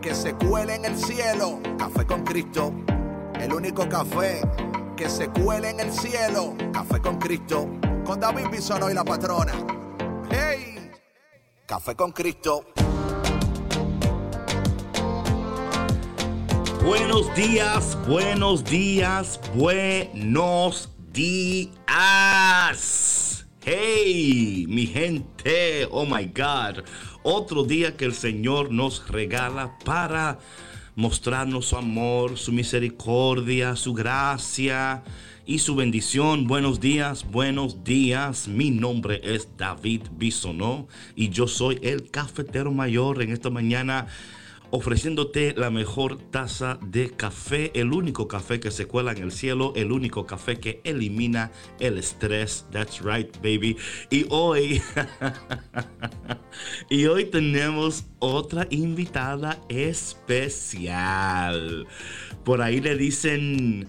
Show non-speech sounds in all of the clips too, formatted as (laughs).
que se cuele en el cielo. Café con Cristo, el único café que se cuele en el cielo. Café con Cristo, con David Bisono y la patrona. ¡Hey! Café con Cristo. Buenos días, buenos días, buenos días. Hey, mi gente, oh my God. Otro día que el Señor nos regala para mostrarnos su amor, su misericordia, su gracia y su bendición. Buenos días, buenos días. Mi nombre es David Bisonó y yo soy el cafetero mayor en esta mañana ofreciéndote la mejor taza de café, el único café que se cuela en el cielo, el único café que elimina el estrés. That's right, baby. Y hoy, (laughs) y hoy tenemos otra invitada especial. Por ahí le dicen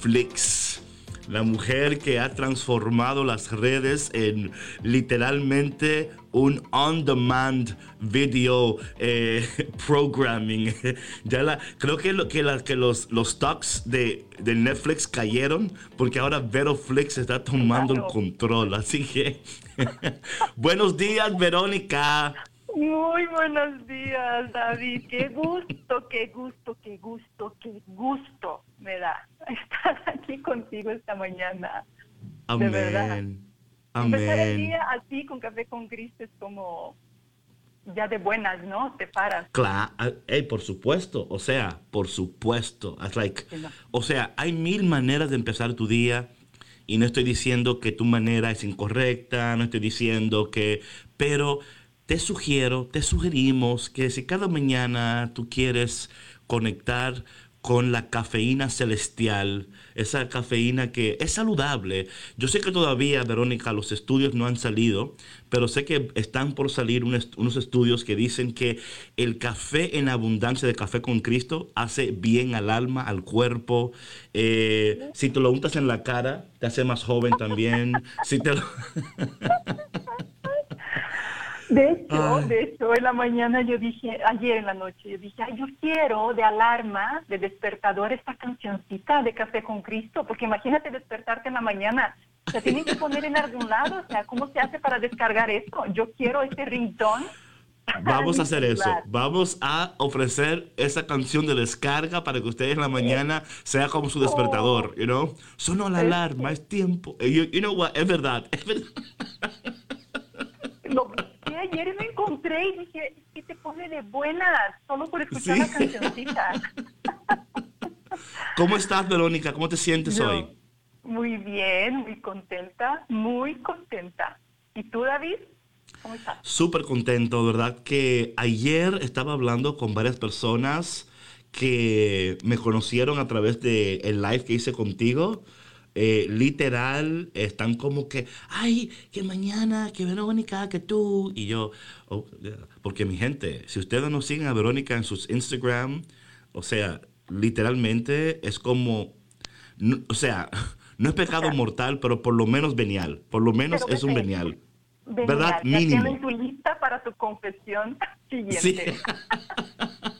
Flix la mujer que ha transformado las redes en literalmente un on-demand video eh, (laughs) programming. (laughs) ya la, creo que, lo, que, la, que los, los stocks de, de, Netflix cayeron porque ahora Veroflix está tomando el control. Así que, (laughs) buenos días, Verónica. Muy buenos días, David. Qué gusto, qué gusto, qué gusto, qué gusto me da (laughs) estar aquí contigo esta mañana. Amén. De verdad. Amén. Empezar el día así con café con Cristo es como ya de buenas, ¿no? Te paras. Claro, hey, por supuesto, o sea, por supuesto. It's like, o sea, hay mil maneras de empezar tu día y no estoy diciendo que tu manera es incorrecta, no estoy diciendo que, pero te sugiero, te sugerimos que si cada mañana tú quieres conectar con la cafeína celestial, esa cafeína que es saludable. Yo sé que todavía, Verónica, los estudios no han salido, pero sé que están por salir unos estudios que dicen que el café en abundancia de café con Cristo hace bien al alma, al cuerpo. Eh, si te lo untas en la cara, te hace más joven también. si te (laughs) De hecho, de hecho, en la mañana yo dije, ayer en la noche, yo dije, Ay, yo quiero de alarma, de despertador, esta cancioncita de Café con Cristo, porque imagínate despertarte en la mañana, se tienen que poner en algún lado, o sea, ¿cómo se hace para descargar esto? Yo quiero este ringtone. Vamos a hacer eso. Vamos a ofrecer esa canción de descarga para que ustedes en la mañana sea como su despertador, you know? Sonó la alarma, es tiempo. You, you know what? Es verdad. Es verdad. Ayer me encontré y dije, ¿qué te pone de buenas? Solo por escuchar la cancioncita. (laughs) ¿Cómo estás, Verónica? ¿Cómo te sientes hoy? Muy bien, muy contenta, muy contenta. ¿Y tú, David? ¿Cómo estás? Súper contento, ¿verdad? Que ayer estaba hablando con varias personas que me conocieron a través del el live que hice contigo. Eh, literal están como que, ay, que mañana, que Verónica, que tú. Y yo, oh, porque mi gente, si ustedes no siguen a Verónica en sus Instagram, o sea, literalmente es como, o sea, (laughs) no es pecado (laughs) mortal, pero por lo menos venial, por lo menos es un venial. ¿Verdad? Mínimo. Tu lista para tu confesión siguiente. Sí. (laughs)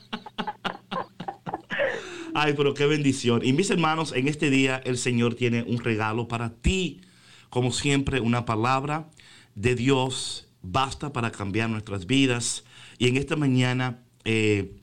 Ay, pero qué bendición. Y mis hermanos, en este día el Señor tiene un regalo para ti. Como siempre, una palabra de Dios basta para cambiar nuestras vidas. Y en esta mañana eh,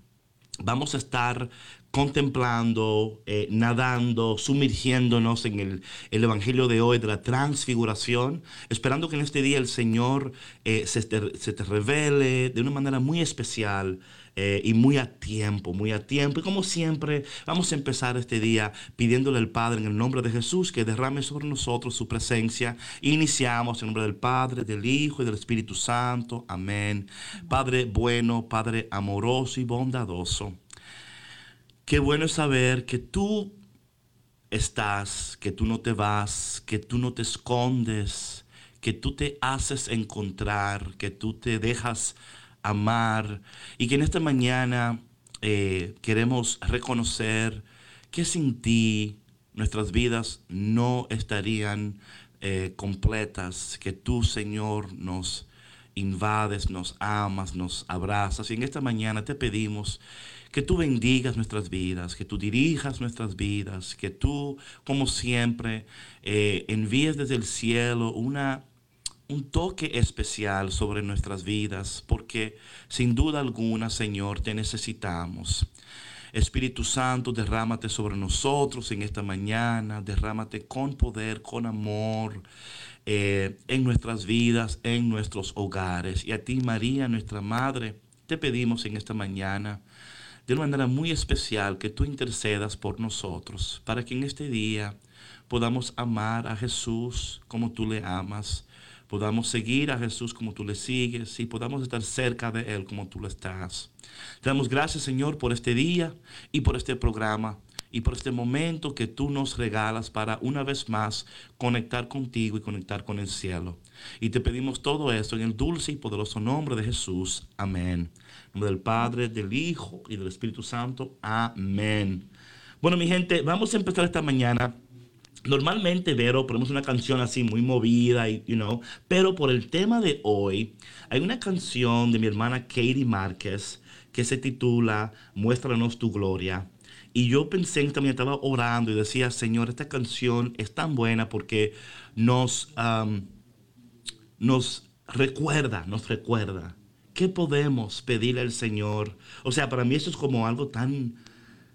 vamos a estar contemplando, eh, nadando, sumergiéndonos en el, Evangelio de hoy de la transfiguración, esperando que en este día el Señor eh, se, se te revele de una manera muy especial eh, y muy a tiempo, muy a tiempo. Y como siempre, vamos a empezar este día pidiéndole al Padre en el nombre de Jesús que derrame sobre nosotros su presencia. Iniciamos en nombre del Padre, del Hijo y del Espíritu Santo. Amén. Padre bueno, Padre amoroso y bondadoso. Qué bueno saber que tú estás, que tú no te vas, que tú no te escondes, que tú te haces encontrar, que tú te dejas amar y que en esta mañana eh, queremos reconocer que sin ti nuestras vidas no estarían eh, completas, que tú Señor nos invades, nos amas, nos abrazas. Y en esta mañana te pedimos que tú bendigas nuestras vidas, que tú dirijas nuestras vidas, que tú, como siempre, eh, envíes desde el cielo una, un toque especial sobre nuestras vidas, porque sin duda alguna, Señor, te necesitamos. Espíritu Santo, derrámate sobre nosotros en esta mañana, derrámate con poder, con amor. Eh, en nuestras vidas, en nuestros hogares. Y a ti, María, nuestra Madre, te pedimos en esta mañana, de una manera muy especial, que tú intercedas por nosotros, para que en este día podamos amar a Jesús como tú le amas, podamos seguir a Jesús como tú le sigues y podamos estar cerca de Él como tú lo estás. Te damos gracias, Señor, por este día y por este programa y por este momento que tú nos regalas para una vez más conectar contigo y conectar con el cielo. Y te pedimos todo esto en el dulce y poderoso nombre de Jesús. Amén. En nombre del Padre, del Hijo y del Espíritu Santo. Amén. Bueno, mi gente, vamos a empezar esta mañana Normalmente, Vero, ponemos una canción así muy movida, y, you know, pero por el tema de hoy, hay una canción de mi hermana Katie Márquez que se titula Muéstranos tu gloria. Y yo pensé, también estaba orando y decía, Señor, esta canción es tan buena porque nos, nos recuerda, nos recuerda. ¿Qué podemos pedirle al Señor? O sea, para mí eso es como algo tan,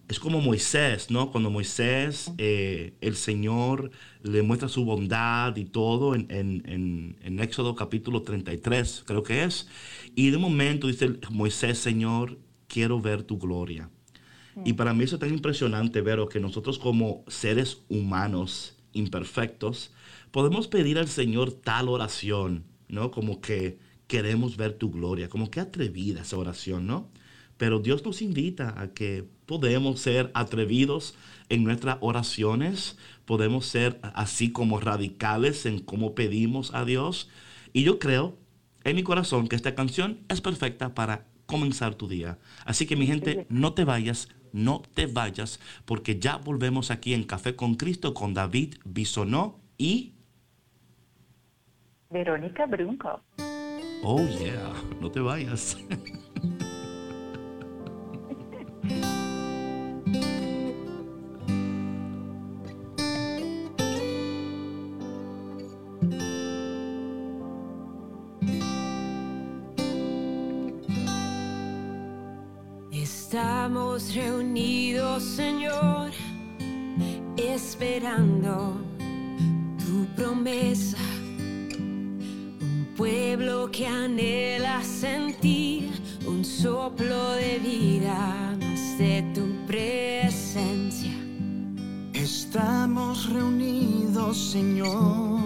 es como Moisés, ¿no? Cuando Moisés, eh, el Señor le muestra su bondad y todo en, en, en, Éxodo capítulo 33, creo que es. Y de momento dice Moisés, Señor, quiero ver tu gloria. Y para mí eso es tan impresionante ver que nosotros como seres humanos imperfectos podemos pedir al Señor tal oración, ¿no? Como que queremos ver tu gloria, como que atrevida esa oración, ¿no? Pero Dios nos invita a que podemos ser atrevidos en nuestras oraciones, podemos ser así como radicales en cómo pedimos a Dios. Y yo creo en mi corazón que esta canción es perfecta para comenzar tu día. Así que mi gente, no te vayas, no te vayas, porque ya volvemos aquí en Café con Cristo con David Bisonó y... Verónica Brunco. Oh, yeah, no te vayas. (laughs) Estamos reunidos, Señor, esperando tu promesa. Un pueblo que anhela sentir un soplo de vida más de tu presencia. Estamos reunidos, Señor,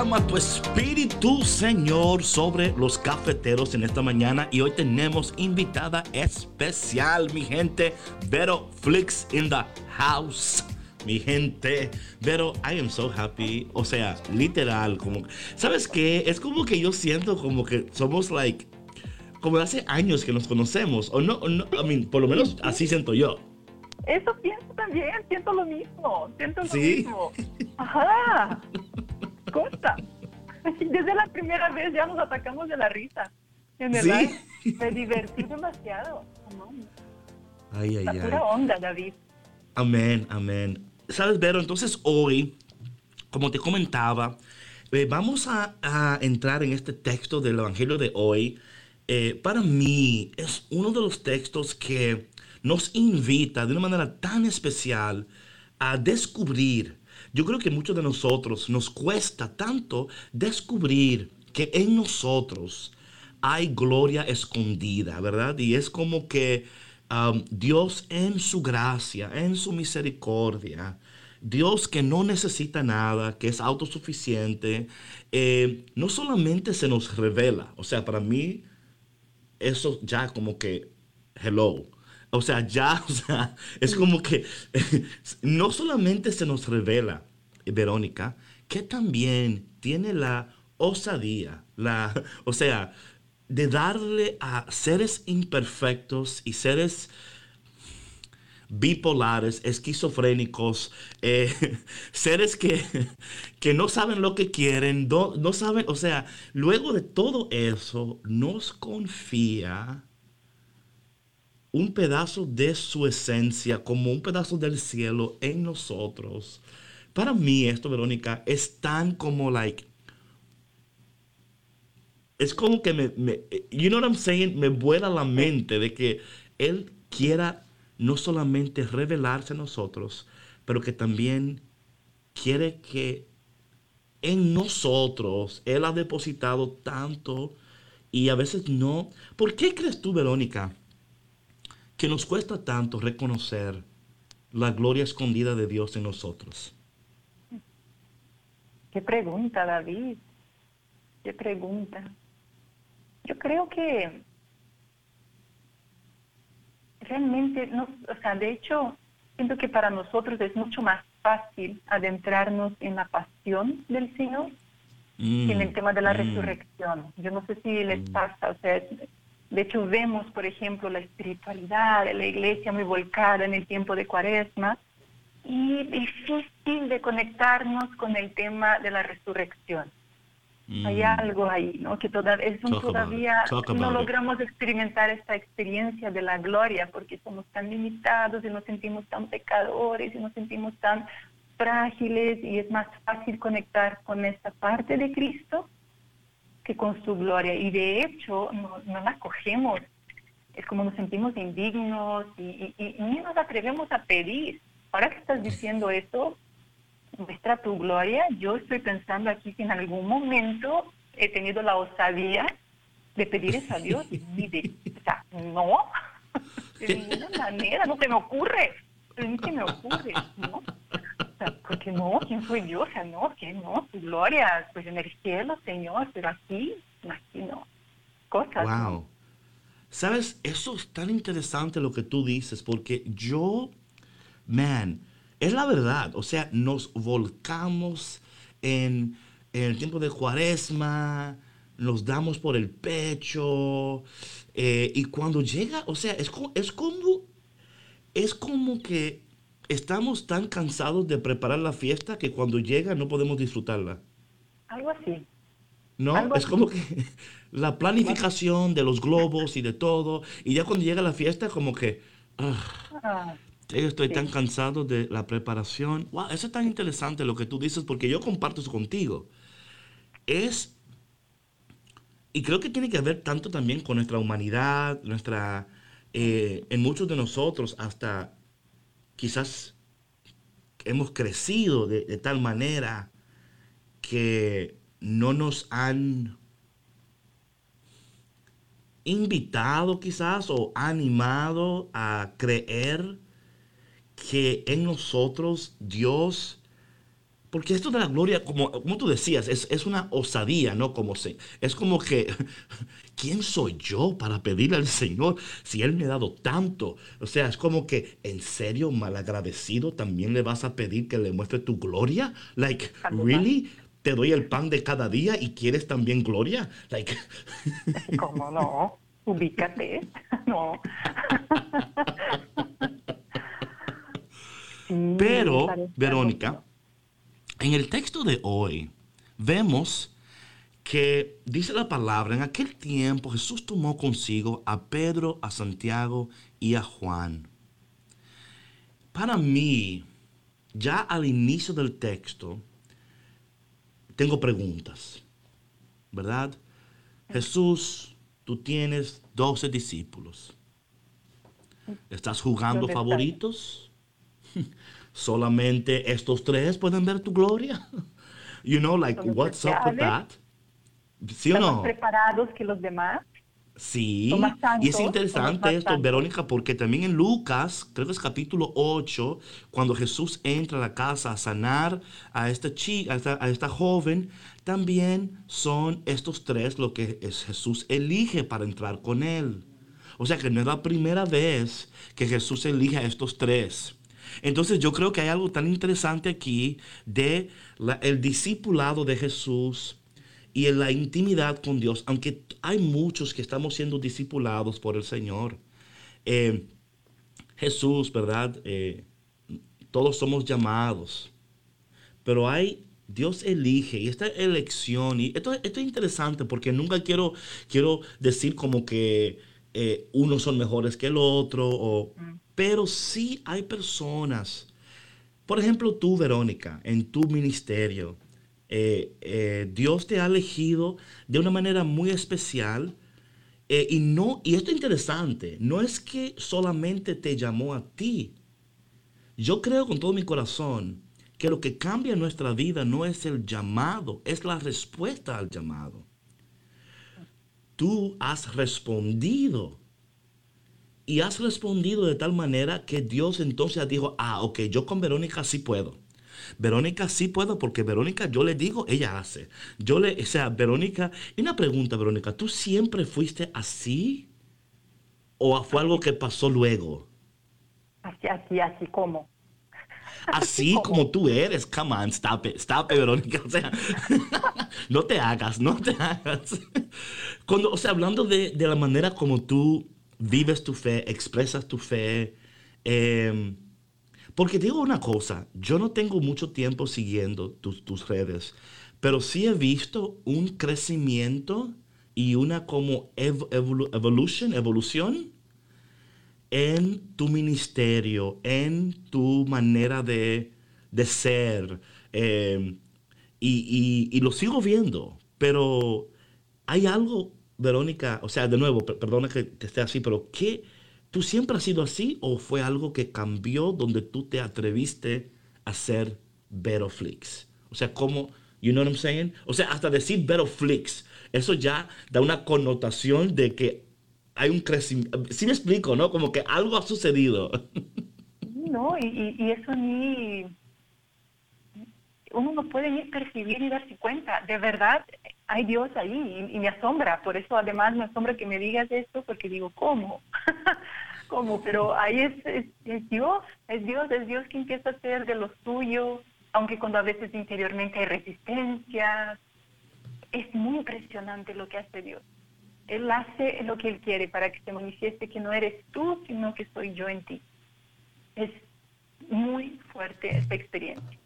Derrama tu espíritu, Señor, sobre los cafeteros en esta mañana. Y hoy tenemos invitada especial, mi gente. Vero Flix in the house. Mi gente, Vero, I am so happy. O sea, literal, como, ¿sabes qué? Es como que yo siento como que somos like, como hace años que nos conocemos. O no, o no, I mean, por lo menos así siento yo. Eso pienso también, siento lo mismo, siento lo ¿Sí? mismo. Ajá. (laughs) Consta. Desde (laughs) la primera vez ya nos atacamos de la risa. En ¿Sí? verdad, me (laughs) divertí demasiado. No, Ay, ay, La ay. pura onda, David. Amén, amén. Sabes, Vero, entonces hoy, como te comentaba, eh, vamos a, a entrar en este texto del Evangelio de hoy. Eh, para mí es uno de los textos que nos invita de una manera tan especial a descubrir. Yo creo que muchos de nosotros nos cuesta tanto descubrir que en nosotros hay gloria escondida, ¿verdad? Y es como que Dios en su gracia, en su misericordia, Dios que no necesita nada, que es autosuficiente, eh, no solamente se nos revela, o sea, para mí eso ya como que, hello. O sea, ya, (laughs) o sea, es como que (laughs) no solamente se nos revela, Verónica, que también tiene la osadía, la, (laughs) o sea, de darle a seres imperfectos y seres bipolares, esquizofrénicos, eh, seres que, que no saben lo que quieren, no, no saben, o sea, luego de todo eso, nos confía un pedazo de su esencia, como un pedazo del cielo en nosotros. Para mí esto, Verónica, es tan como, like, es como que me, you know what I'm saying, me vuela la mente de que Él quiera no solamente revelarse a nosotros, pero que también quiere que en nosotros Él ha depositado tanto y a veces no. ¿Por qué crees tú, Verónica, que nos cuesta tanto reconocer la gloria escondida de Dios en nosotros? Qué pregunta, David. Qué pregunta. Yo creo que realmente, no, o sea, de hecho, siento que para nosotros es mucho más fácil adentrarnos en la pasión del Señor que en el tema de la Mm. resurrección. Yo no sé si les pasa, o sea, de hecho vemos, por ejemplo, la espiritualidad de la iglesia muy volcada en el tiempo de Cuaresma y difícil de conectarnos con el tema de la resurrección. Hay Mm. algo ahí, ¿no? Que es un- todavía. Talk no it. logramos experimentar esta experiencia de la gloria porque somos tan limitados y nos sentimos tan pecadores y nos sentimos tan frágiles y es más fácil conectar con esta parte de Cristo que con su gloria. Y de hecho no, no la cogemos. Es como nos sentimos indignos y, y- y ni nos atrevemos a pedir. Ahora que estás diciendo esto, muestra tu gloria. Yo estoy pensando aquí que en algún momento he tenido la osadía de pedir eso a Dios. Y de, o sea, no, de ninguna manera, no se me ocurre. Ni se me ocurre, ¿no? Sea, porque no, ¿quién soy? O sea, no, que no, tu gloria, pues en el cielo, Señor, pero aquí, aquí no. Cosas. Wow. Sabes, eso es tan interesante lo que tú dices, porque yo, man, es la verdad. O sea, nos volcamos en, en el tiempo de cuaresma, nos damos por el pecho, eh, y cuando llega, o sea, es es como, es como que estamos tan cansados de preparar la fiesta que cuando llega no podemos disfrutarla. Algo así. ¿No? Algo Es así. como que (laughs) la planificación de los globos y de todo. Y ya cuando llega la fiesta, como que. ah, Ah, yo estoy tan cansado de la preparación. Wow, eso es tan interesante lo que tú dices, porque yo comparto eso contigo. Es. Y creo que tiene que ver tanto también con nuestra humanidad, nuestra. eh, en muchos de nosotros, hasta quizás hemos crecido de, tal manera que no nos han invitado quizás o animado a creer que en nosotros Dios, porque esto de la gloria, como, como tú decías, es, es una osadía, ¿no? Como se, es como que, (laughs) ¿quién soy yo para pedirle al Señor si Él me ha dado tanto? O sea, es como que, ¿en serio, malagradecido, también le vas a pedir que le muestre tu gloria? Like. ¿really? Te doy el pan de cada día y quieres también gloria? Like, (laughs) ¿Cómo no? Ubícate. (laughs) No. Pero, Verónica, en el texto de hoy vemos que dice la palabra, en aquel tiempo Jesús tomó consigo a Pedro, a Santiago y a Juan. Para mí, ya al inicio del texto, tengo preguntas, ¿verdad? Jesús, tú tienes 12 discípulos. ¿Estás jugando favoritos? Solamente estos tres pueden ver tu gloria. You know, like, Son what's up with that? ¿Sí o ¿Están no? más preparados que los demás? Sí, y es interesante esto, santos. Verónica, porque también en Lucas, creo que es capítulo 8, cuando Jesús entra a la casa a sanar a esta chica, a esta, a esta joven, también son estos tres lo que es Jesús elige para entrar con él. O sea que no es la primera vez que Jesús elige a estos tres. Entonces yo creo que hay algo tan interesante aquí de el discipulado de Jesús y en la intimidad con Dios, aunque hay muchos que estamos siendo discipulados por el Señor. Eh, Jesús, ¿verdad? Eh, todos somos llamados, pero hay, Dios elige y esta elección, y esto, esto es interesante porque nunca quiero, quiero decir como que eh, unos son mejores que el otro, o- pero sí hay personas, por ejemplo tú, Verónica, en tu ministerio, Eh, eh, Dios te ha elegido de una manera muy especial. eh, y no, y esto es interesante, no es que solamente te llamó a ti. Yo creo con todo mi corazón que lo que cambia nuestra vida no es el llamado, es la respuesta al llamado. Tú has respondido y has respondido de tal manera que Dios entonces dijo, ah, ok, yo con Verónica sí puedo. Verónica sí puedo porque Verónica yo le digo, ella hace. Yo le, o sea, Verónica, y una pregunta, Verónica, ¿tú siempre fuiste así? ¿O fue algo que pasó luego? Así, así, así como. (laughs) Así como tú eres, come on, stop it, stop it, Verónica. O sea, (laughs) no te hagas, no te hagas. (laughs) Cuando, o sea, hablando de, de la manera como tú vives tu fe, expresas tu fe, eh, porque digo una cosa, yo no tengo mucho tiempo siguiendo tus, tus redes, pero sí he visto un crecimiento y una como ev- evolu- evolution, evolución en tu ministerio, en tu manera de, de ser. eh, y, y- y lo sigo viendo, pero hay algo, Verónica, o sea, de nuevo, per- perdona que esté así, pero ¿qué? ¿Tú siempre has sido así o fue algo que cambió donde tú te atreviste a ser Vero Flix? O sea, ¿cómo? You know what I'm saying? O sea, hasta decir Vero Flix, eso ya da una connotación de que hay un crecimiento. Sí me explico, ¿no? Como que algo ha sucedido. (laughs) No, y, y eso ni uno no puede ni percibir ni darse cuenta. De verdad, hay Dios ahí y, me asombra. Por eso además me asombra que me digas esto porque digo, ¿cómo? (laughs) ¿Cómo? Pero ahí es, es, es Dios, es Dios, es Dios que empieza a hacer de lo suyo, aunque cuando a veces interiormente hay resistencia. Es muy impresionante lo que hace Dios. Él hace lo que Él quiere para que se manifieste que no eres tú, sino que soy yo en ti. Es muy fuerte esta experiencia.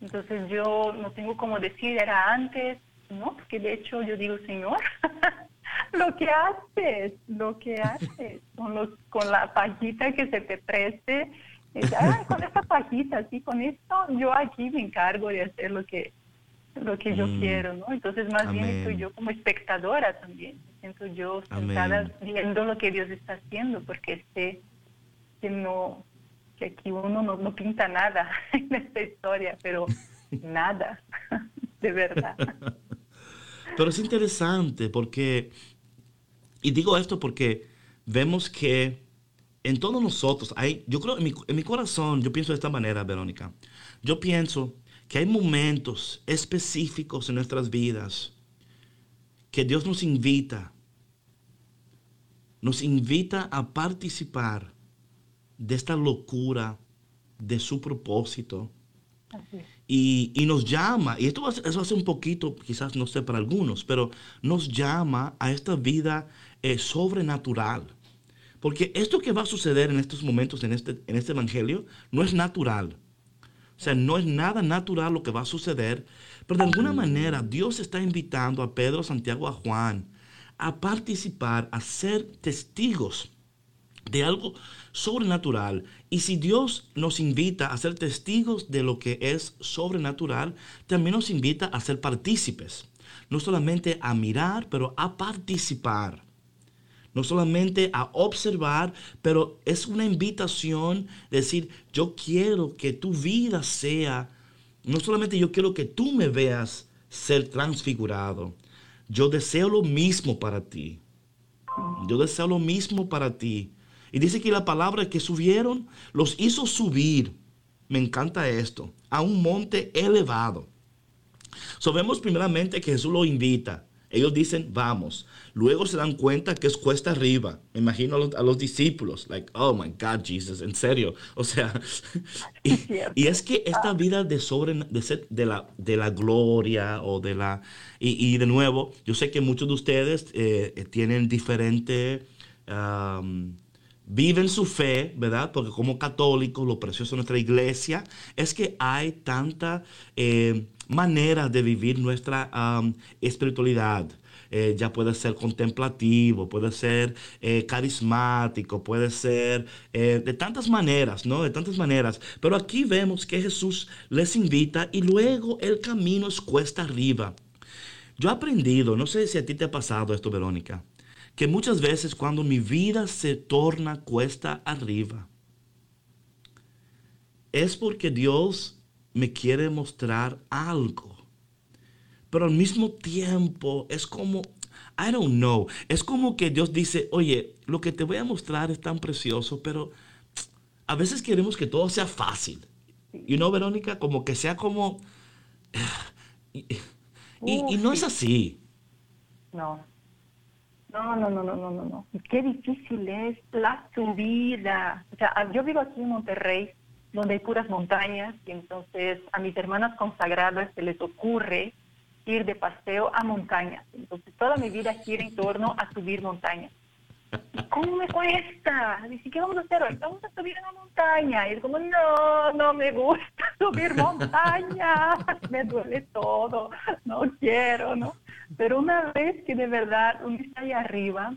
Entonces yo no tengo como decir era antes, no, porque de hecho yo digo, Señor, (laughs) lo que haces, lo que haces, con, los, con la pajita que se te preste, es, "Ah, con esta pajita, sí, con esto yo aquí me encargo de hacer lo que lo que yo Mm. quiero, ¿no? Entonces más bien estoy yo como espectadora también, me siento yo sentada Amén. viendo lo que Dios está haciendo, porque sé que no, que aquí uno no, no pinta nada (laughs) en esta historia, pero (laughs) nada, de verdad. Pero es interesante porque, y digo esto porque vemos que en todos nosotros hay, yo creo, en mi, en mi corazón, yo pienso de esta manera, Verónica. Yo pienso que hay momentos específicos en nuestras vidas que Dios nos invita, nos invita a participar de esta locura, de su propósito. Y, nos llama, y esto va, eso hace un poquito, quizás no sé para algunos, pero nos llama a esta vida eh, sobrenatural. Porque esto que va a suceder en estos momentos, en este, en este evangelio, no es natural. O sea, no es nada natural lo que va a suceder, pero de alguna manera Dios está invitando a Pedro, Santiago, a Juan a participar, a ser testigos de algo sobrenatural. Y si Dios nos invita a ser testigos de lo que es sobrenatural, también nos invita a ser partícipes. No solamente a mirar, pero a participar. No solamente a observar, pero es una invitación decir, yo quiero que tu vida sea, no solamente yo quiero que tú me veas ser transfigurado, yo deseo lo mismo para ti. Yo deseo lo mismo para ti. Y dice que la palabra que subieron los hizo subir. Me encanta esto. A un monte elevado. So, vemos primeramente que Jesús lo invita. Ellos dicen, vamos. Luego se dan cuenta que es cuesta arriba. Me imagino a los, discípulos, like, oh my God, Jesus, en serio. O sea, (laughs) y, es que esta vida de sobre, de, la, de la gloria o de la... Y, de nuevo, yo sé que muchos de ustedes eh, tienen diferente... um, viven su fe, ¿verdad? Porque como católicos, lo precioso de nuestra iglesia es que hay tanta eh, maneras de vivir nuestra espiritualidad. Eh, ya puede ser contemplativo, puede ser eh, carismático, puede ser de tantas maneras, ¿no? De tantas maneras. Pero aquí vemos que Jesús les invita y luego el camino es cuesta arriba. Yo he aprendido, no sé si a ti te ha pasado esto, Verónica, que muchas veces cuando mi vida se torna cuesta arriba, es porque Dios me quiere mostrar algo. Pero al mismo tiempo es como, I don't know, es como que Dios dice, oye, lo que te voy a mostrar es tan precioso, pero a veces queremos que todo sea fácil. Y no, Verónica, como que sea como... (sighs) Y, y- y no es así. No. No, no, no, no, no, no, no. Qué difícil es la subida. O sea, yo vivo aquí en Monterrey, donde hay puras montañas, y entonces a mis hermanas consagradas se les ocurre ir de paseo a montañas. Entonces toda mi vida gira en torno a subir montañas. ¿Y ¿Cómo me cuesta? Dice, ¿qué vamos a hacer hoy? Vamos a subir una montaña. Y es como, no, no me gusta (laughs) subir montañas. (laughs) Me duele todo. No quiero, ¿no? Pero una vez que de verdad uno está ahí arriba,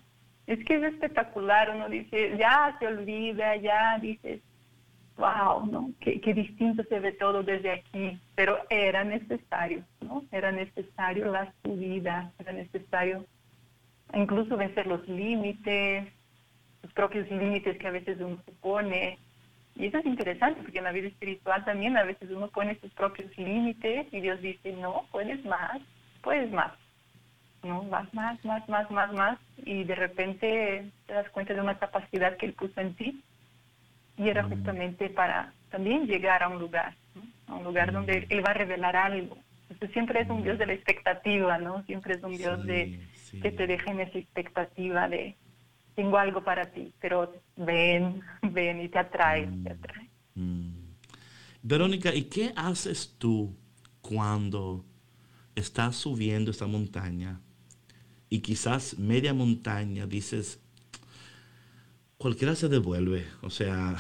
es que es espectacular. Uno dice, ya se olvida, ya dices, wow, ¿no? Qué, qué distinto se ve todo desde aquí. Pero era necesario, ¿no? Era necesario la subida, era necesario incluso vencer los límites, los propios límites que a veces uno se pone. Y eso es interesante, porque en la vida espiritual también a veces uno pone sus propios límites y Dios dice, no, puedes más, puedes más. ¿No? Más, más, más, más, más, más. Y de repente te das cuenta de una capacidad que Él puso en ti. Y era justamente para también llegar a un lugar, ¿no? a un lugar donde Él va a revelar algo. Entonces siempre es un Dios de la expectativa, ¿no? Siempre es un Dios de Sí, que te deja en esa expectativa de tengo algo para ti, pero ven, (laughs) ven y te atrae, te atrae. Mm. Verónica, ¿y qué haces tú cuando estás subiendo esta montaña y quizás media montaña dices, cualquiera se devuelve? O sea,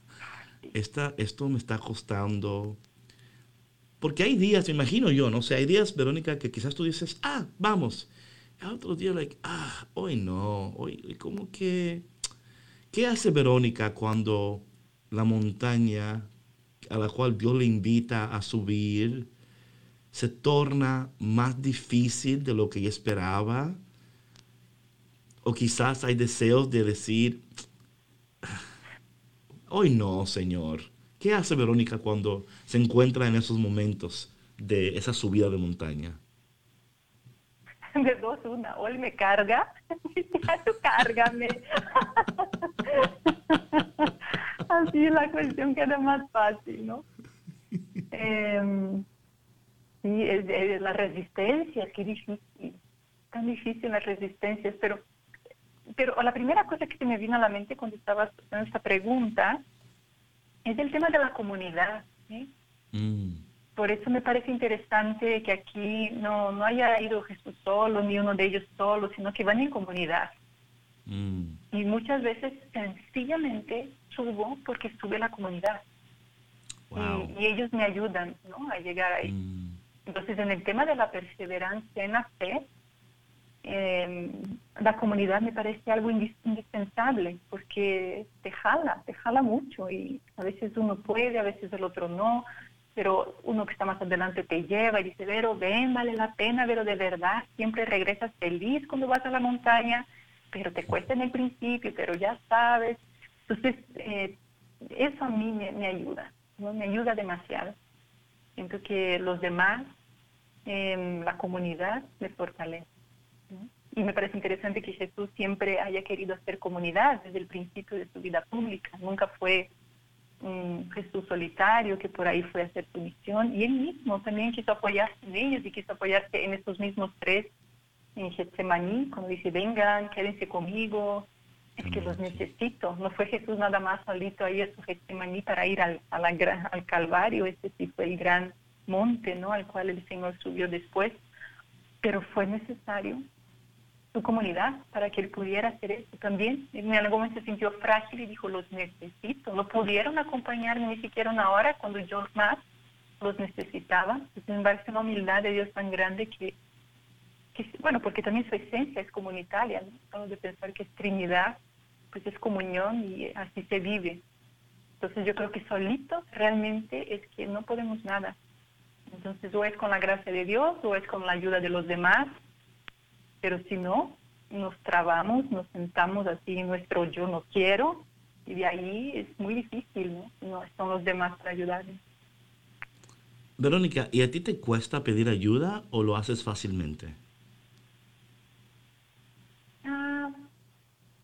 (laughs) esta, esto me está costando. Porque hay días, me imagino yo, no sé, hay días, Verónica, que quizás tú dices, ah, vamos. Y otros días, like, ah, hoy no, hoy, hoy como que... ¿Qué hace Verónica cuando la montaña a la cual Dios le invita a subir se torna más difícil de lo que ella esperaba? O quizás hay deseos de decir, hoy no, Señor. ¿Qué hace Verónica cuando se encuentra en esos momentos de esa subida de montaña? De dos, una, o Él me carga, (laughs) ya tú cárgame. (laughs) Así la cuestión queda más fácil, ¿no? (laughs) Em, sí, es, es la resistencia, qué difícil, tan difícil las resistencias, pero, pero la primera cosa que se me vino a la mente cuando estabas haciendo esta pregunta es el tema de la comunidad, ¿sí? Mm, Por eso me parece interesante que aquí no, no haya ido Jesús solo, ni uno de ellos solo, sino que van en comunidad. mm, Y muchas veces sencillamente subo porque sube la comunidad. wow. Y, y ellos me ayudan ¿no? a llegar ahí. Mm, Entonces, en el tema de la perseverancia en la fe, eh, la comunidad me parece algo indis- indispensable porque te jala, te jala mucho y a veces uno puede, a veces el otro no, pero uno que está más adelante te lleva y dice, Vero, ven, vale la pena, pero de verdad, siempre regresas feliz cuando vas a la montaña, pero te cuesta en el principio, pero ya sabes. Entonces, eh, eso a mí me, ayuda, me ayuda demasiado. Siento que los demás, la comunidad, me fortalece. Y me parece interesante que Jesús siempre haya querido hacer comunidad desde el principio de su vida pública. Nunca fue un Jesús solitario que por ahí fue a hacer su misión. Y él mismo también quiso apoyarse en ellos y quiso apoyarse en estos mismos tres en Getsemaní, cuando dice, vengan, quédense conmigo, es que los necesito. No fue Jesús nada más solito ahí a su Getsemaní para ir al, a la gran- al Calvario, ese sí fue el gran monte, ¿no? Al cual el Señor subió después, pero fue necesario su comunidad para que él pudiera hacer eso también. En algún momento se sintió frágil y dijo, los necesito. No pudieron acompañarme ni siquiera una hora cuando yo más los necesitaba. Entonces me parece una humildad de Dios tan grande que, bueno, porque también su esencia es comunitaria, ¿no? Estamos de pensar que es Trinidad, pues es comunión y así se vive. Entonces yo creo que solitos realmente es que no podemos nada. Entonces o es con la gracia de Dios o es con la ayuda de los demás, pero si no, nos trabamos, nos sentamos así nuestro yo no quiero y de ahí es muy difícil, ¿no? No son los demás para ayudarnos. Verónica, ¿y a ti te cuesta pedir ayuda o lo haces fácilmente? Ah,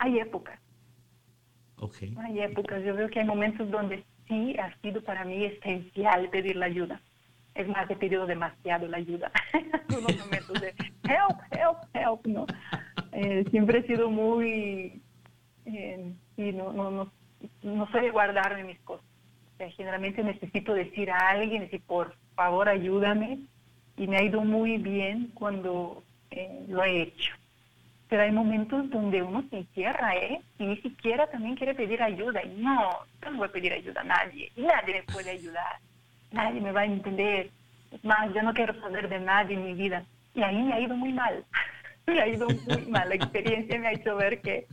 hay épocas. Ok. Hay épocas, yo veo que hay momentos donde sí ha sido para mí esencial pedir la ayuda. Es más, he pedido demasiado la ayuda. (laughs) Unos momentos de help, help, help, ¿no? Eh, siempre he sido muy... Eh, sí, no, no, no, no soy de guardarme mis cosas. O sea, generalmente necesito decir a alguien, decir, por favor, ayúdame. Y me ha ido muy bien cuando eh, lo he hecho pero hay momentos donde uno se encierra, ¿eh? Y ni siquiera también quiere pedir ayuda. Y no, yo no voy a pedir ayuda a nadie. Y nadie me puede ayudar. Nadie me va a entender. Es más, yo no quiero saber de nadie en mi vida. Y ahí me ha ido muy mal. (laughs) me ha ido muy mal. La experiencia me ha hecho ver que,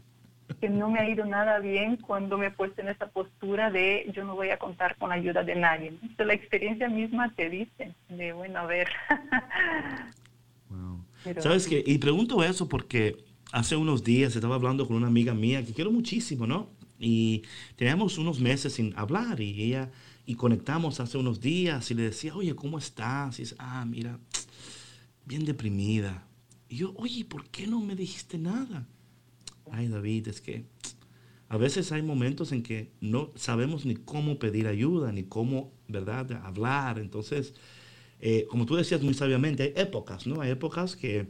que no me ha ido nada bien cuando me he puesto en esa postura de yo no voy a contar con la ayuda de nadie. Entonces, la experiencia misma te dice de, bueno, a ver. (laughs) Wow. Pero ¿Sabes qué? Y pregunto eso porque hace unos días estaba hablando con una amiga mía que quiero muchísimo, ¿no? Y teníamos unos meses sin hablar y ella, y conectamos hace unos días y le decía, oye, ¿cómo estás? Y dice, ah, mira, bien deprimida. Y yo, oye, ¿por qué no me dijiste nada? Ay, David, es que a veces hay momentos en que no sabemos ni cómo pedir ayuda, ni cómo, ¿verdad?, hablar. Entonces, eh, como tú decías muy sabiamente, hay épocas, ¿no? Hay épocas que,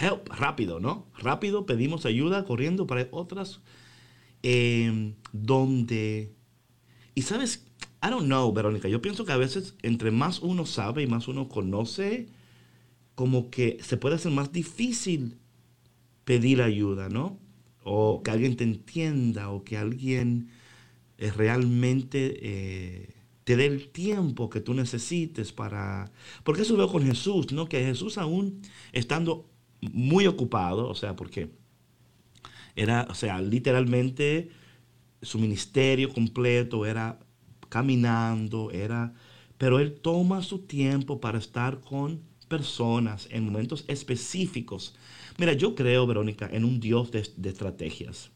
help, rápido, ¿no? Rápido pedimos ayuda corriendo para otras eh, donde... Y sabes, I don't know, Verónica, yo pienso que a veces entre más uno sabe y más uno conoce, como que se puede hacer más difícil pedir ayuda, ¿no? O que alguien te entienda o que alguien eh, realmente eh, te dé el tiempo que tú necesites para... Porque eso veo con Jesús, ¿no? Que Jesús aún estando muy ocupado, o sea, porque era, o sea, literalmente su ministerio completo era caminando, era... Pero él toma su tiempo para estar con personas en momentos específicos. Mira, yo creo, Verónica, en un Dios de, de estrategias.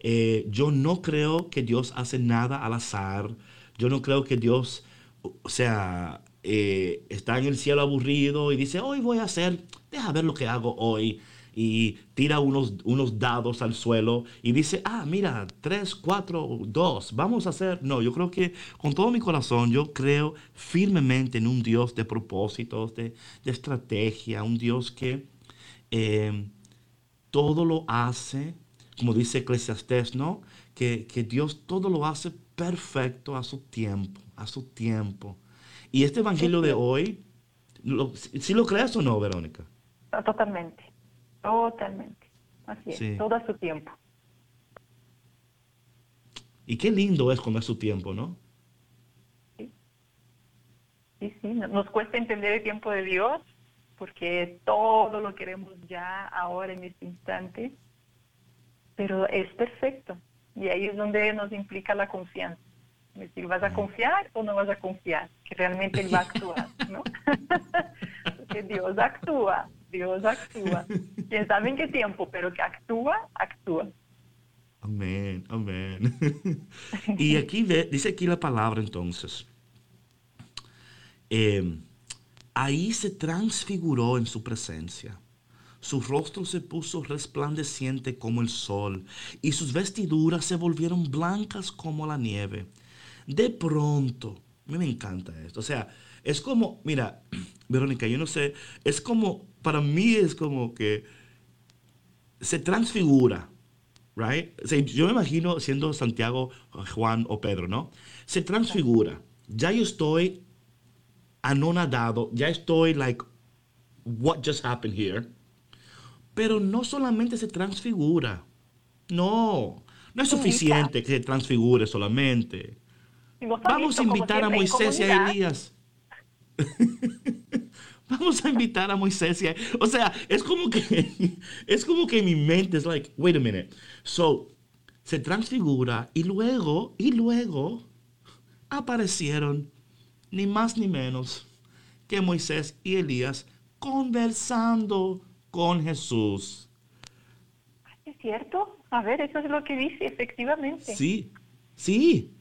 Eh, yo no creo que Dios hace nada al azar. Yo no creo que Dios, o sea, eh, está en el cielo aburrido y dice, hoy voy a hacer, deja ver lo que hago hoy. Y tira unos, unos dados al suelo y dice, ah, mira, tres, cuatro, dos, vamos a hacer. No, yo creo que con todo mi corazón, yo creo firmemente en un Dios de propósitos, de, de estrategia, un Dios que eh, todo lo hace, como dice Eclesiastés, ¿no? Que, que Dios todo lo hace perfecto a su tiempo, a su tiempo. Y este evangelio de hoy, lo, ¿sí lo crees o no, Verónica? Totalmente, totalmente. Así es, Sí. todo a su tiempo. Y qué lindo es comer su tiempo, ¿no? Sí, sí, no- nos cuesta entender el tiempo de Dios porque todo lo queremos ya, ahora, en este instante, pero es perfecto. Y ahí es donde nos implica la confianza. Es decir, ¿vas a confiar o no vas a confiar? Que realmente Él va a actuar, ¿no? (laughs) porque Dios actúa, Dios actúa. Quién sabe en qué tiempo, pero que actúa, actúa. Amén, amén. (laughs) y aquí ve- dice aquí la palabra entonces. eh, ahí se transfiguró en su presencia. Su rostro se puso resplandeciente como el sol y sus vestiduras se volvieron blancas como la nieve. De pronto, a mí me encanta esto. O sea, es como, mira, (clears throat) Verónica, yo no sé, es como, para mí es como que se transfigura, right? O sea, yo me imagino siendo Santiago, Juan o Pedro, ¿no? Se transfigura. Ya yo estoy anonadado, ya estoy like, what just happened here? Pero no solamente se transfigura. No, no es suficiente que se transfigure solamente. Vamos a invitar a Moisés y a. Elías. (laughs) Vamos a invitar a Moisés y a... O sea, es como que... (laughs) Es como que mi mente es like, wait a minute. So, se transfigura y luego, y luego aparecieron ni más ni menos que Moisés y Elías conversando con Jesús. ¿Es cierto? A ver, eso es lo que dice, efectivamente. Sí, sí,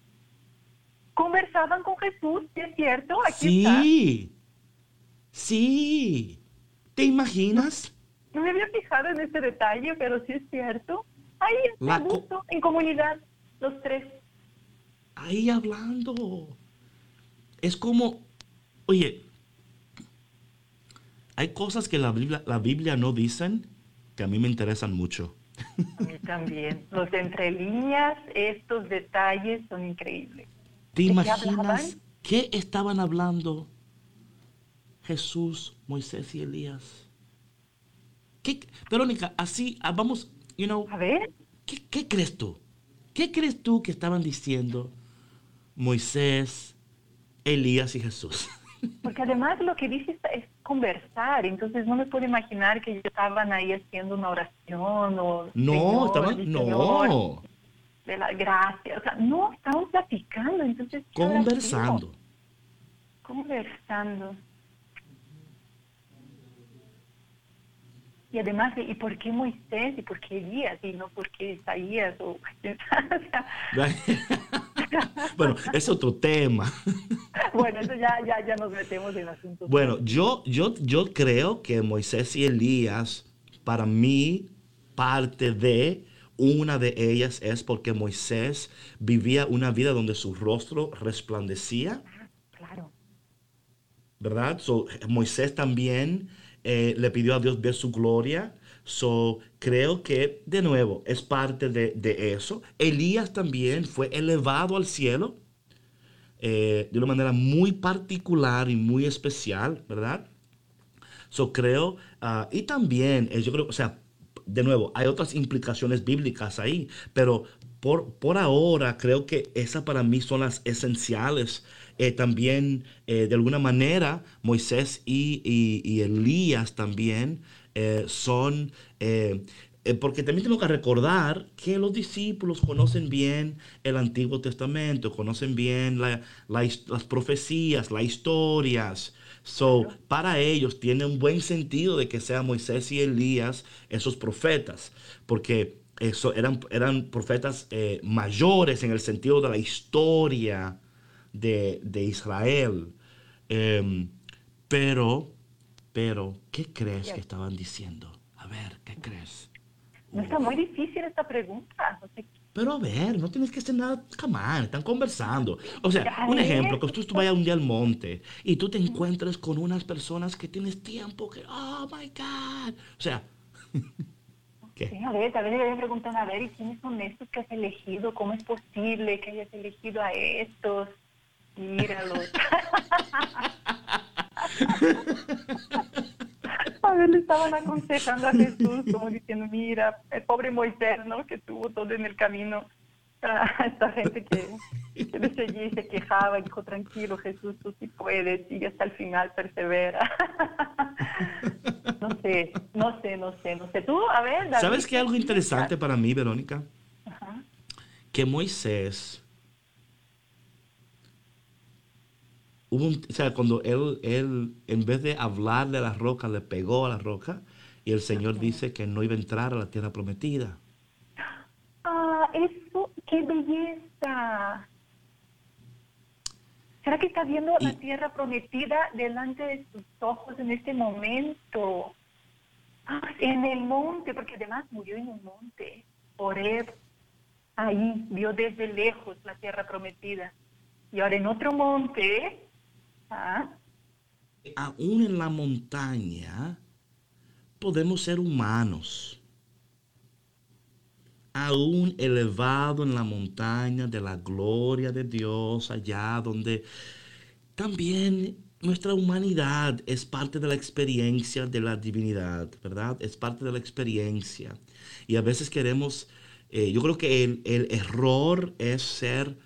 Conversaban con Jesús, ¿sí ¿es cierto? Aquí está. sí, sí. ¿Te imaginas? No me había fijado en ese detalle, pero sí es cierto. Ahí está, en comunidad, los tres. ahí hablando. Es como, oye, hay cosas que la Biblia, la Biblia no dicen que a mí me interesan mucho. A mí también. Los entre líneas, estos detalles son increíbles. ¿Te ¿De qué imaginas qué estaban hablando Jesús, Moisés y Elías? ¿Qué, Verónica, así, ah, vamos, you know, A ver, ¿qué, qué crees tú? ¿Qué crees tú que estaban diciendo Moisés, Elías y Jesús? (laughs) porque además lo que dice es conversar, entonces no me puedo imaginar que estaban ahí haciendo una oración o... No, Señor, estaban, Señor, no, de la gracia. O sea, no, estaban platicando, entonces... conversando. Conversando. Y además, ¿y por qué Moisés? ¿Y por qué Elías? Y no por qué Isaías? O, (laughs) o sea, (laughs) bueno, es otro tema. bueno, eso ya, ya, ya nos metemos en asuntos. Bueno, yo, yo, yo creo que Moisés y Elías, para mí, parte de una de ellas es porque Moisés vivía una vida donde su rostro resplandecía, Claro. ¿verdad? So, Moisés también eh, le pidió a Dios ver su gloria. So, creo que, de nuevo, es parte de, de eso. Elías también fue elevado al cielo eh, de una manera muy particular y muy especial, ¿verdad? So, creo, ah, y también, eh, yo creo, o sea, de nuevo, hay otras implicaciones bíblicas ahí, pero por, por ahora creo que esas para mí son las esenciales. Eh, también, eh, de alguna manera, Moisés y, y- y Elías también eh, son... eh, eh, porque también tengo que recordar que los discípulos conocen bien el Antiguo Testamento, conocen bien la- la las profecías, las historias. So, para ellos tiene un buen sentido de que sean Moisés y Elías esos profetas, porque eso, eran, eran profetas eh, mayores en el sentido de la historia de, de Israel. Em, pero, pero, ¿qué crees que estaban diciendo? A ver, ¿qué crees? No está muy difícil esta pregunta. Pero a ver, no tienes que hacer nada, on, están conversando. O sea, un ejemplo, que tú, tú vayas un día al monte y tú te encuentres con unas personas que tienes tiempo que, oh my God. O sea, (laughs) ¿qué? Sí, a ver, tal vez le voy preguntando, a ver, ¿y quiénes son estos que has elegido? ¿Cómo es posible que hayas elegido a estos? Míralos. (laughs) a ver, le estaban aconsejando a Jesús, como diciendo, mira, el pobre Moisés, ¿no? Que tuvo todo en el camino. A esta gente que, que le seguía y se quejaba dijo, tranquilo, Jesús, tú sí puedes, sigue hasta el final, persevera. no sé, no sé, no sé, no sé. Tú, a ver, David, ¿Sabes qué algo interesante para mí, Verónica? Ajá. Que Moisés, hubo un- o sea, cuando él, él, en vez de hablarle a la roca, le pegó a la roca y el Señor dice que no iba a entrar a la tierra prometida. Ah, eso, qué belleza. ¿Será que está viendo Y- la tierra prometida delante de sus ojos en este momento? Ah, en el monte, porque además murió en un monte. Oreb, ahí vio desde lejos la tierra prometida. Y ahora en otro monte, aún en la montaña podemos ser humanos. Aún elevado en la montaña de la gloria de Dios, allá donde también nuestra humanidad es parte de la experiencia de la divinidad, ¿verdad? Es parte de la experiencia. Y a veces queremos, eh, yo creo que el, el error es ser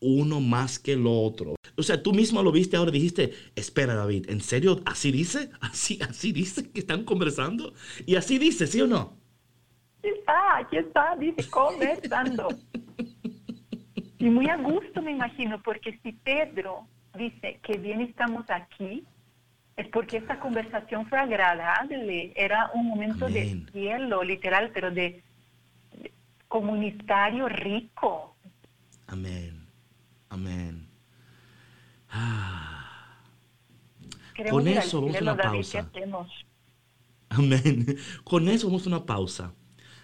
uno más que el otro. O sea, tú mismo lo viste ahora, dijiste, espera David, ¿en serio así dice? (laughs) ¿Así, así dice que están conversando? Y así dice, ¿sí o no? Aquí está, aquí está, dice, conversando. Y muy a gusto me imagino, porque si Pedro dice que bien estamos aquí, es porque esta conversación fue agradable, era un momento Amén. de cielo, literal, pero de, de comunitario rico. Amén. Amén. Ah, Con eso vamos a una pausa. amén. Con eso vamos a una pausa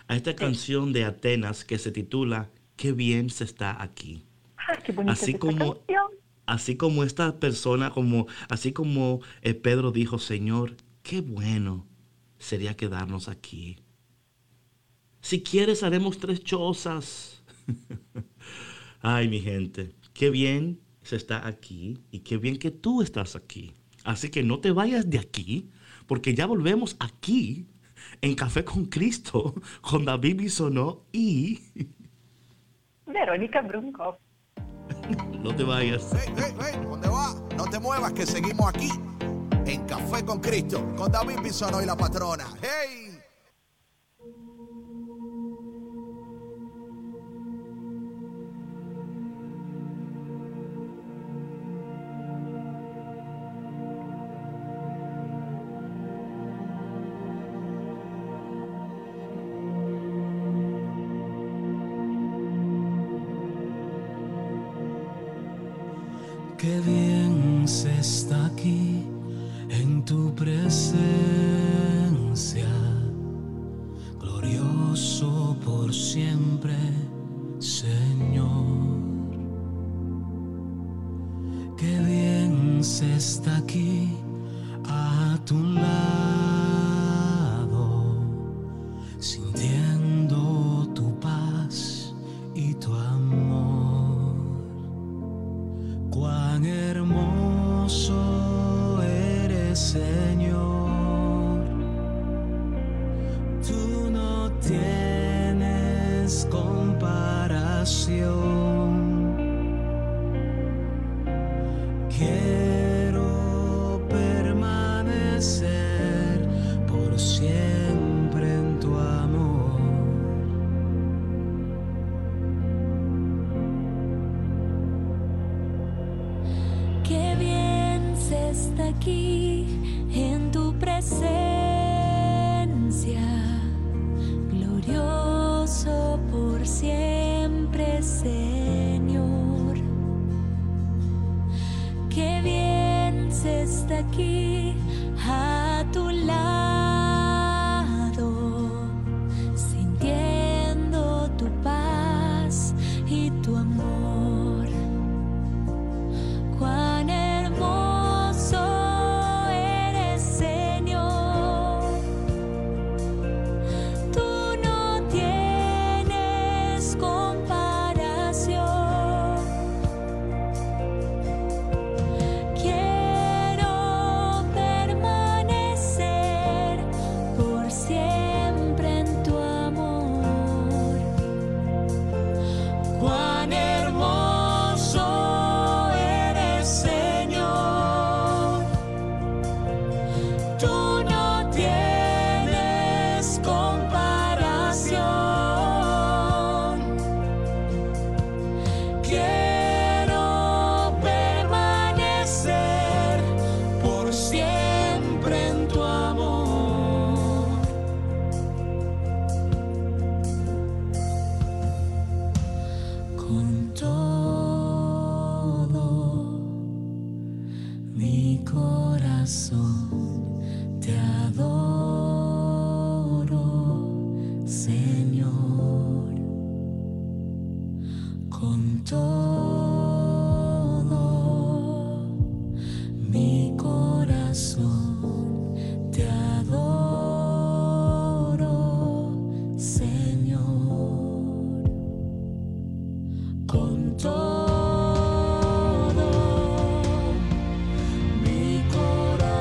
a esta canción de Atenas que se titula Qué bien se está aquí. Ah, qué Así como- canción. Así como esta persona, como, así como eh, Pedro dijo, Señor, qué bueno sería quedarnos aquí. Si quieres, haremos tres chozas. (laughs) Ay, mi gente, qué bien se está aquí y qué bien que tú estás aquí. Así que no te vayas de aquí, porque ya volvemos aquí en Café con Cristo, (laughs) con David Bisonó y (laughs) Verónica Brunkov. (laughs) no te vayas. Hey, hey, hey, ¿dónde va? No te muevas que seguimos aquí en Café con Cristo, con David Bisono y la patrona. ¡Hey!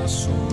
espaço.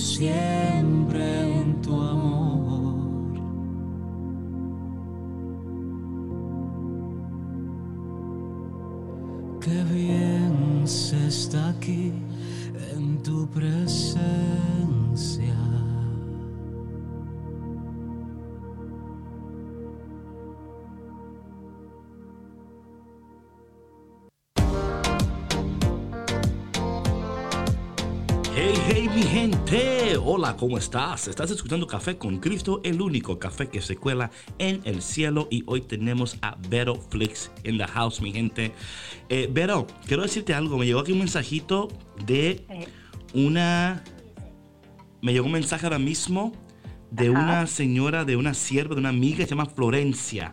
siempre en tu amor. Qué bien se está aquí en tu presencia. Hola, ¿cómo estás? Estás escuchando Café con Cristo, el único café que se cuela en el cielo. Y hoy tenemos a Vero Flix in the house, mi gente. Eh, Vero, quiero decirte algo. Me llegó aquí un mensajito de una. Me llegó un mensaje ahora mismo de Ajá. una señora, de una sierva, de una amiga que se llama Florencia.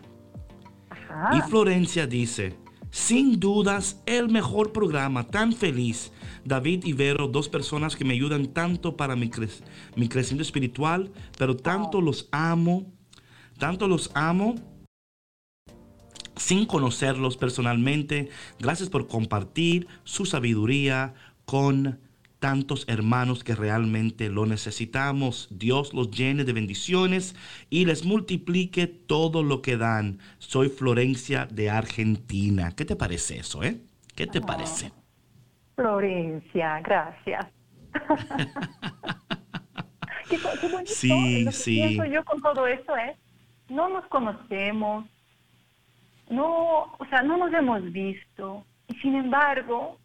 Ajá. Y Florencia dice, sin dudas, el mejor programa, tan feliz. David y Vero, dos personas que me ayudan tanto para mi, cre- mi crecimiento espiritual, pero tanto los amo, tanto los amo sin conocerlos personalmente. Gracias por compartir su sabiduría con tantos hermanos que realmente lo necesitamos. Dios los llene de bendiciones y les multiplique todo lo que dan. Soy Florencia de Argentina. ¿Qué te parece eso, eh? ¿Qué te parece? Florencia, gracias. (laughs) qué, co- qué bonito. Sí, Lo que sí. pienso yo con todo eso es, no nos conocemos, no, o sea, no nos hemos visto, y sin embargo,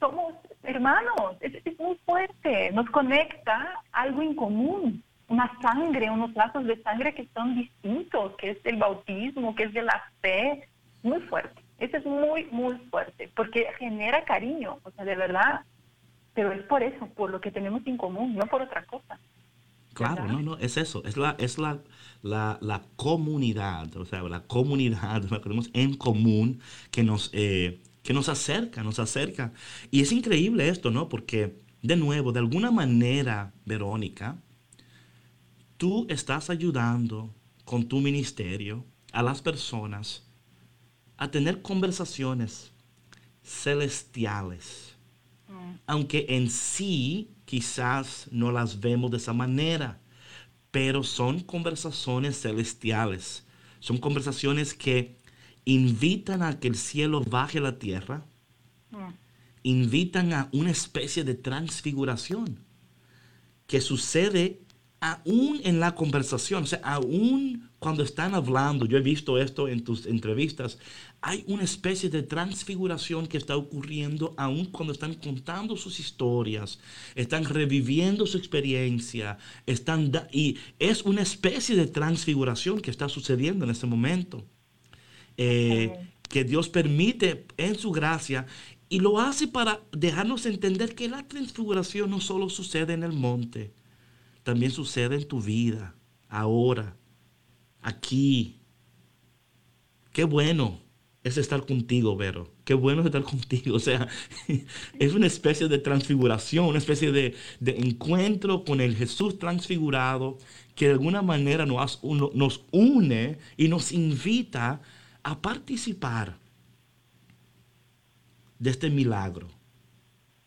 somos hermanos, es, es muy fuerte, nos conecta algo en común, una sangre, unos lazos de sangre que son distintos, que es el bautismo, que es de la fe, muy fuerte. Eso es muy, muy fuerte, porque genera cariño, o sea, de verdad, pero es por eso, por lo que tenemos en común, no por otra cosa. Claro, ¿verdad? no, no, es eso, es la, es la, la, la comunidad, o sea, la comunidad, (laughs) que tenemos en común que nos, eh, que nos acerca, nos acerca. Y es increíble esto, ¿no? Porque, de nuevo, de alguna manera, Verónica, tú estás ayudando con tu ministerio a las personas a tener conversaciones celestiales aunque en sí quizás no las vemos de esa manera, pero son conversaciones celestiales, son conversaciones que invitan a que el cielo baje a la tierra, invitan a una especie de transfiguración que sucede aún en la conversación, o sea, aún cuando están hablando, yo he visto esto en tus entrevistas, hay una especie de transfiguración que está ocurriendo aún cuando están contando sus historias, están reviviendo su experiencia, están y es una especie de transfiguración que está sucediendo en este momento. Eh, que Dios permite en su gracia y lo hace para dejarnos entender que la transfiguración no solo sucede en el monte, también sucede en tu vida, ahora, aquí. Qué bueno es estar contigo, Vero. Qué bueno es estar contigo. O sea, (laughs) es una especie de transfiguración, una especie de, de encuentro con el Jesús transfigurado que de alguna manera nos, nos une y nos invita a participar de este milagro.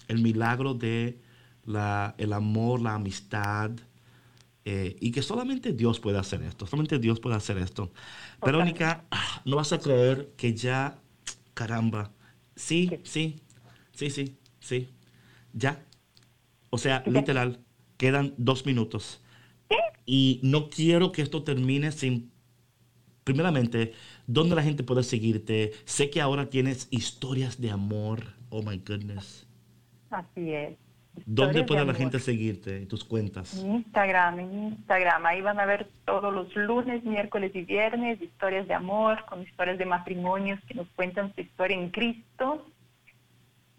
El milagro de la, el amor, la amistad, eh, y que solamente Dios puede hacer esto, solamente Dios puede hacer esto. Verónica, ah, no vas a creer que ya, caramba, sí, sí, sí, sí, sí, ya. O sea, literal, quedan dos minutos. Y no quiero que esto termine sin, primeramente, ¿dónde la gente puede seguirte? Sé que ahora tienes historias de amor, oh my goodness. Así es. ¿Dónde puede la gente seguirte? Tus cuentas. En Instagram, en Instagram. Ahí van a ver todos los lunes, miércoles y viernes historias de amor, con historias de matrimonios que nos cuentan su historia en Cristo.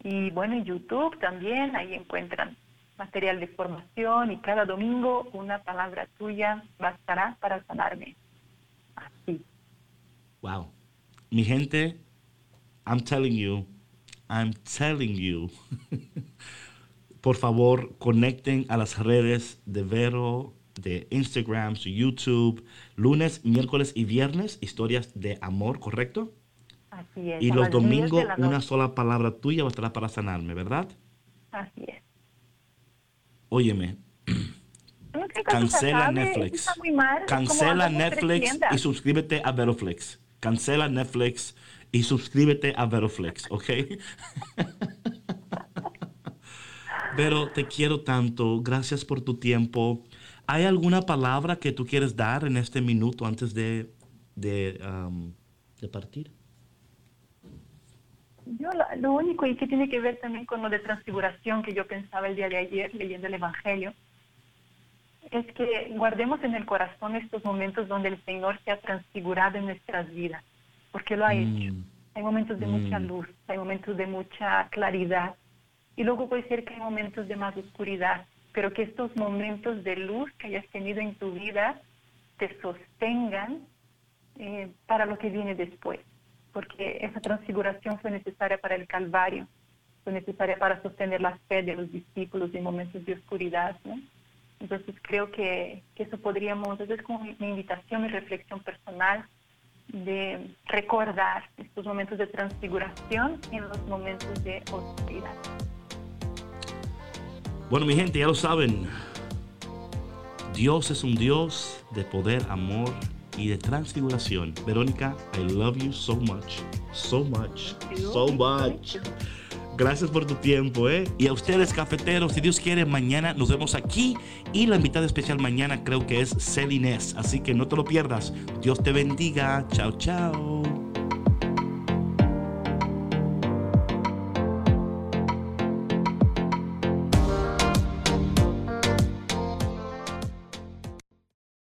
Y bueno, en YouTube también, ahí encuentran material de formación y cada domingo una palabra tuya bastará para sanarme. Así. Wow. Mi gente, I'm telling you, I'm telling you. (laughs) Por favor, conecten a las redes de Vero, de Instagram, su YouTube, lunes, miércoles y viernes, historias de amor, ¿correcto? Así es. Y los las 10 domingos, una sola palabra tuya bastará para sanarme, ¿verdad? Así es. Óyeme, cancela Netflix. Cancela Netflix y suscríbete a Veroflix. Cancela Netflix y suscríbete a Veroflex, ¿ok? Pero te quiero tanto, gracias por tu tiempo. ¿Hay alguna palabra que tú quieres dar en este minuto antes de, de, um, de partir? Yo lo, lo único y que tiene que ver también con lo de transfiguración que yo pensaba el día de ayer leyendo el Evangelio, es que guardemos en el corazón estos momentos donde el Señor se ha transfigurado en nuestras vidas, porque lo ha hecho. Mm. Hay momentos de mucha Mm. luz, hay momentos de mucha claridad, y luego puede ser que hay momentos de más oscuridad, pero que estos momentos de luz que hayas tenido en tu vida te sostengan eh, para lo que viene después, porque esa transfiguración fue necesaria para el Calvario, fue necesaria para sostener la fe de los discípulos en momentos de oscuridad, ¿no? Entonces creo que, que eso podríamos, esa es como mi, mi invitación, mi reflexión personal, de recordar estos momentos de transfiguración en los momentos de oscuridad. Bueno, mi gente, ya lo saben. Dios es un Dios de poder, amor y de transfiguración. Verónica, I love you so much. So much. So much. Gracias por tu tiempo, ¿eh? Y a ustedes, cafeteros, si Dios quiere, mañana nos vemos aquí. Y la invitada especial mañana creo que es Celinés. Así que no te lo pierdas. Dios te bendiga. Chao, chao.